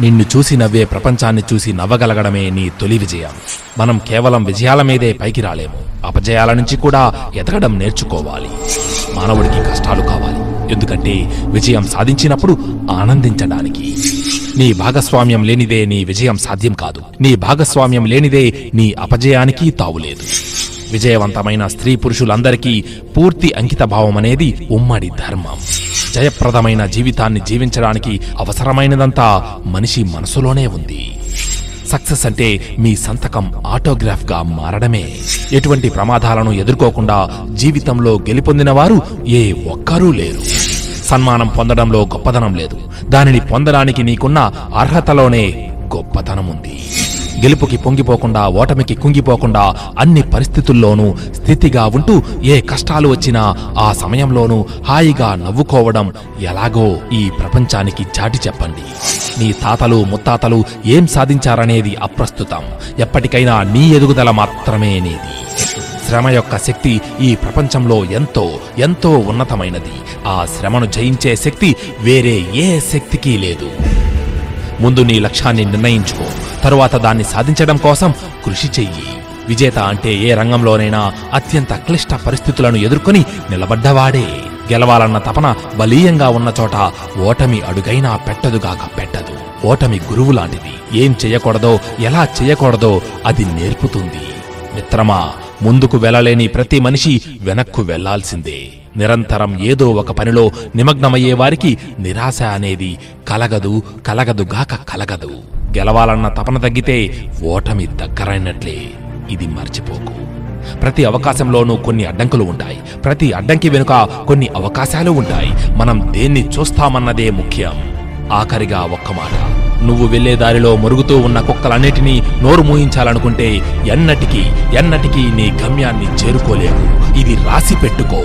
నిన్ను చూసి నవ్వే ప్రపంచాన్ని చూసి నవ్వగలగడమే నీ తొలి విజయం. మనం కేవలం విజయాల మీదే పైకి రాలేము. అపజయాల నుంచి కూడా ఎదగడం నేర్చుకోవాలి. మానవుడికి కష్టాలు కావాలి. ఎందుకంటే విజయం సాధించినప్పుడు ఆనందించడానికి. నీ భాగస్వామ్యం లేనిదే నీ విజయం సాధ్యం కాదు. నీ భాగస్వామ్యం లేనిదే నీ అపజయానికి తావులేదు విజయవంతమైన స్త్రీ పురుషులందరికీ పూర్తి అంకితభావం అనేది ఉమ్మడి ధర్మం. జయప్రదమైన జీవితాన్ని జీవించడానికి అవసరమైనదంతా మనిషి మనసులోనే ఉంది. సక్సెస్ అంటే మీ సంతకం ఆటోగ్రాఫ్గా మారడమే. ఎటువంటి ప్రమాదాలను ఎదుర్కోకుండా జీవితంలో గెలుపొందిన వారు ఏ ఒక్కరూ లేరు. సన్మానం పొందడంలో గొప్పదనం లేదు. దానిని పొందడానికి నీకున్న అర్హతలోనే గొప్పతనం ఉంది గెలుపుకి పొంగిపోకుండా ఓటమికి కుంగిపోకుండా అన్ని పరిస్థితుల్లోనూ స్థితిగా ఉంటూ ఏ కష్టాలు వచ్చినా ఆ సమయంలోనూ హాయిగా నవ్వుకోవడం ఎలాగో ఈ ప్రపంచానికి చాటి చెప్పండి. నీ తాతలు ముత్తాతలు ఏం సాధించారనేది అప్రస్తుతం. ఎప్పటికైనా నీ ఎదుగుదల మాత్రమే నీది. శ్రమ యొక్క శక్తి ఈ ప్రపంచంలో ఎంతో ఎంతో ఉన్నతమైనది. ఆ శ్రమను జయించే శక్తి వేరే ఏ శక్తికి లేదు. ముందు నీ లక్ష్యాన్ని నిర్ణయించుకో. తరువాత దాన్ని సాధించడం కోసం కృషి చెయ్యి. విజేత అంటే ఏ రంగంలోనైనా అత్యంత క్లిష్ట పరిస్థితులను ఎదుర్కొని నిలబడ్డవాడే. గెలవాలన్న తపన బలీయంగా ఉన్న చోట ఓటమి అడుగైనా పెట్టదుగాక పెట్టదు. ఓటమి గురువు లాంటిది. ఏం చెయ్యకూడదో ఎలా చెయ్యకూడదో అది నేర్పుతుంది. మిత్రమా ముందుకు వెళ్ళలేని ప్రతి మనిషి వెనక్కు వెళ్ళాల్సిందే నిరంతరం ఏదో ఒక పనిలో నిమగ్నమయ్యే వారికి నిరాశ అనేది కలగదు కలగదుగాక కలగదు. గెలవాలన్న తపన తగ్గితే ఓటమి దగ్గరైనట్లే. ఇది మర్చిపోకు. ప్రతి అవకాశంలోనూ కొన్ని అడ్డంకులు ఉంటాయి. ప్రతి అడ్డంకి వెనుక కొన్ని అవకాశాలు ఉంటాయి. మనం దేన్ని చూస్తామన్నదే ముఖ్యం. ఆఖరిగా ఒక్క మాట. నువ్వు వెళ్ళే దారిలో మురుగుతూ ఉన్న కుక్కలన్నిటినీ నోరు మూయించాలనుకుంటే ఎన్నటికీ ఎన్నటికీ నీ గమ్యాన్ని చేరుకోలేవు. ఇది రాసి పెట్టుకో.